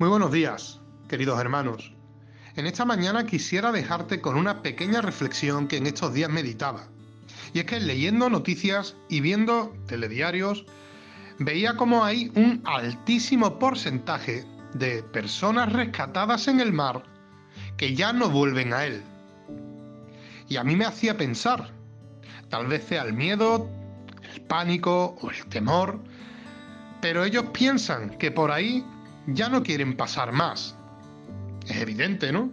Muy buenos días, queridos hermanos. En esta mañana quisiera dejarte con una pequeña reflexión que en estos días meditaba. Y es que leyendo noticias y viendo telediarios, veía como hay un altísimo porcentaje de personas rescatadas en el mar que ya no vuelven a él. Y a mí me hacía pensar, tal vez sea el miedo, el pánico o el temor, pero ellos piensan que por ahí ya no quieren pasar más. Es evidente, ¿no?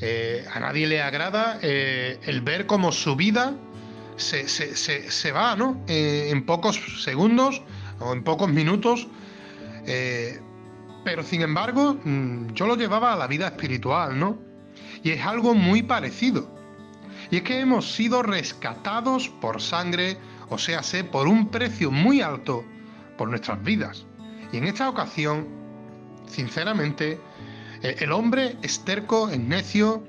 Eh, a nadie le agrada eh, el ver cómo su vida se, va, ¿no? Eh, en pocos segundos o en pocos minutos. pero sin embargo, mm, yo lo llevaba a la vida espiritual, ¿no? Y es algo muy parecido. Y es que hemos sido rescatados por sangre, o sea, por un precio muy alto por nuestras vidas. Y en esta ocasión Sinceramente, eh, el hombre es terco, es necio,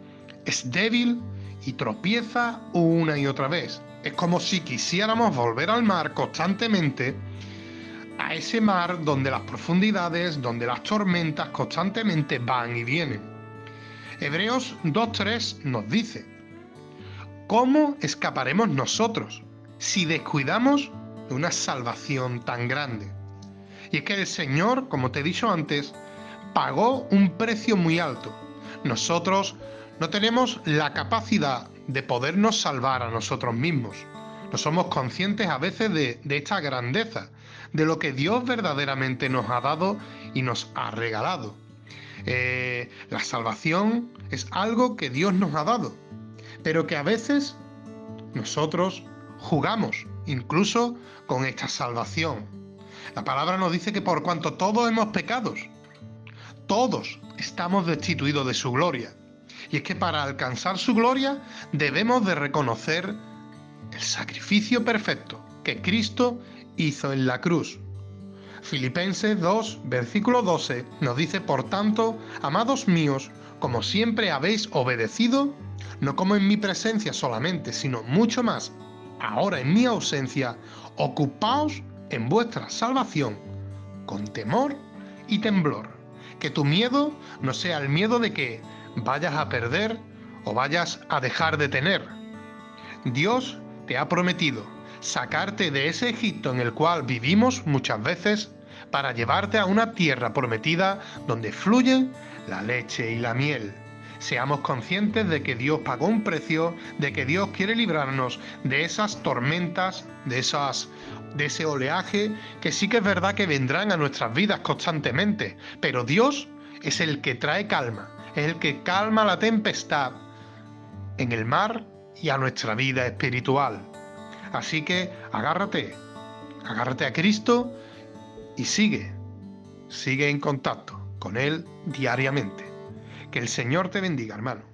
es débil y tropieza una y otra vez. Es como si quisiéramos volver al mar constantemente, a ese mar donde las profundidades, donde las tormentas constantemente van y vienen. Hebreos 2.3 nos dice, ¿cómo escaparemos nosotros si descuidamos de una salvación tan grande? Y es que el Señor, como te he dicho antes, pagó un precio muy alto. Nosotros no tenemos la capacidad de podernos salvar a nosotros mismos. No somos conscientes a veces de, esta grandeza, de lo que Dios verdaderamente nos ha dado y nos ha regalado. Eh, la salvación es algo que Dios nos ha dado, pero que a veces nosotros jugamos incluso con esta salvación. La palabra nos dice que por cuanto todos hemos pecado, todos estamos destituidos de su gloria. Y es que para alcanzar su gloria debemos de reconocer el sacrificio perfecto que Cristo hizo en la cruz. Filipenses 2, versículo 12 nos dice, por tanto, amados míos, como siempre habéis obedecido, no como en mi presencia solamente, sino mucho más, ahora en mi ausencia, ocupaos en vuestra salvación con temor y temblor que tu miedo no sea el miedo de que vayas a perder o vayas a dejar de tener. Dios te ha prometido sacarte de ese Egipto en el cual vivimos muchas veces para llevarte a una tierra prometida donde fluye la leche y la miel. Seamos conscientes de que Dios pagó un precio, de que Dios quiere librarnos de esas tormentas, de esas de ese oleaje que sí que es verdad que vendrán a nuestras vidas constantemente, pero Dios es el que trae calma, es el que calma la tempestad en el mar y a nuestra vida espiritual. Así que agárrate, agárrate a Cristo y sigue, sigue en contacto con Él diariamente. Que el Señor te bendiga, hermano.